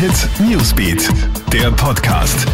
Hit Newsbeat, der Podcast.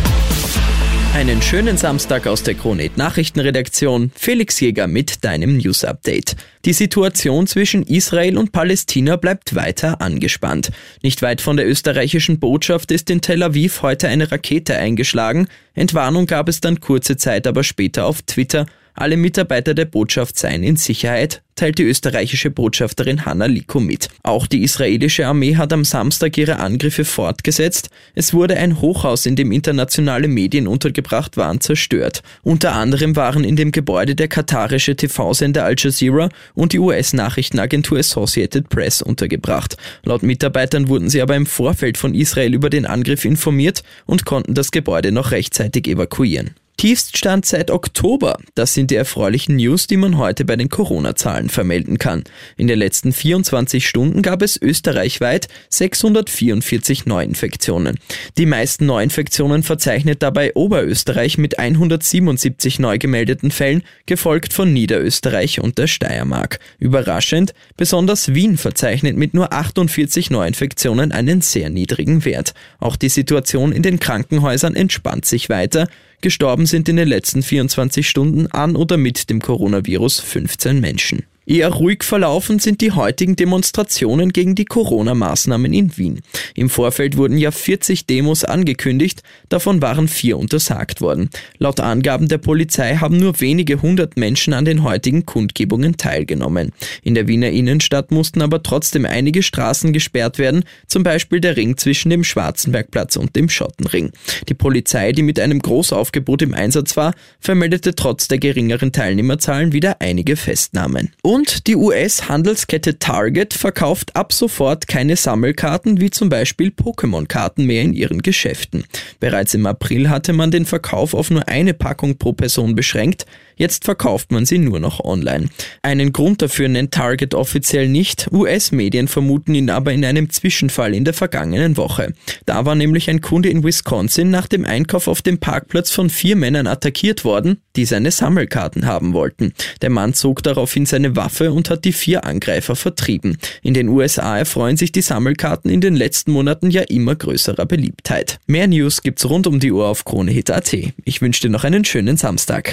Einen schönen Samstag aus der Kronet Nachrichtenredaktion. Felix Jäger mit deinem News Update. Die Situation zwischen Israel und Palästina bleibt weiter angespannt. Nicht weit von der österreichischen Botschaft ist in Tel Aviv heute eine Rakete eingeschlagen. Entwarnung gab es dann kurze Zeit aber später auf Twitter. Alle Mitarbeiter der Botschaft seien in Sicherheit, teilt die österreichische Botschafterin Hanna Liko mit. Auch die israelische Armee hat am Samstag ihre Angriffe fortgesetzt. Es wurde ein Hochhaus, in dem internationale Medien untergebracht waren, zerstört. Unter anderem waren in dem Gebäude der katarische TV-Sender Al Jazeera und die US-Nachrichtenagentur Associated Press untergebracht. Laut Mitarbeitern wurden sie aber im Vorfeld von Israel über den Angriff informiert und konnten das Gebäude noch rechtzeitig evakuieren. Tiefststand seit Oktober. Das sind die erfreulichen News, die man heute bei den Corona-Zahlen vermelden kann. In den letzten 24 Stunden gab es österreichweit 644 Neuinfektionen. Die meisten Neuinfektionen verzeichnet dabei Oberösterreich mit 177 neu gemeldeten Fällen, gefolgt von Niederösterreich und der Steiermark. Überraschend, besonders Wien verzeichnet mit nur 48 Neuinfektionen einen sehr niedrigen Wert. Auch die Situation in den Krankenhäusern entspannt sich weiter. Gestorben sind in den letzten 24 Stunden an oder mit dem Coronavirus 15 Menschen. Eher ruhig verlaufen sind die heutigen Demonstrationen gegen die Corona-Maßnahmen in Wien. Im Vorfeld wurden ja 40 Demos angekündigt, davon waren vier untersagt worden. Laut Angaben der Polizei haben nur wenige hundert Menschen an den heutigen Kundgebungen teilgenommen. In der Wiener Innenstadt mussten aber trotzdem einige Straßen gesperrt werden, zum Beispiel der Ring zwischen dem Schwarzenbergplatz und dem Schottenring. Die Polizei, die mit einem Großaufgebot im Einsatz war, vermeldete trotz der geringeren Teilnehmerzahlen wieder einige Festnahmen. Und die US-Handelskette Target verkauft ab sofort keine Sammelkarten wie zum Beispiel Pokémon-Karten mehr in ihren Geschäften. Bereits im April hatte man den Verkauf auf nur eine Packung pro Person beschränkt, jetzt verkauft man sie nur noch online. Einen Grund dafür nennt Target offiziell nicht, US-Medien vermuten ihn aber in einem Zwischenfall in der vergangenen Woche. Da war nämlich ein Kunde in Wisconsin nach dem Einkauf auf dem Parkplatz von vier Männern attackiert worden, die seine Sammelkarten haben wollten. Der Mann zog daraufhin seine Waffe Waffe und hat die vier Angreifer vertrieben. In den USA erfreuen sich die Sammelkarten in den letzten Monaten ja immer größerer Beliebtheit. Mehr News gibt's rund um die Uhr auf KroneHit.at. Ich wünsche dir noch einen schönen Samstag.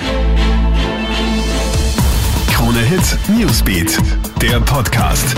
KroneHit Newsbeat, der Podcast.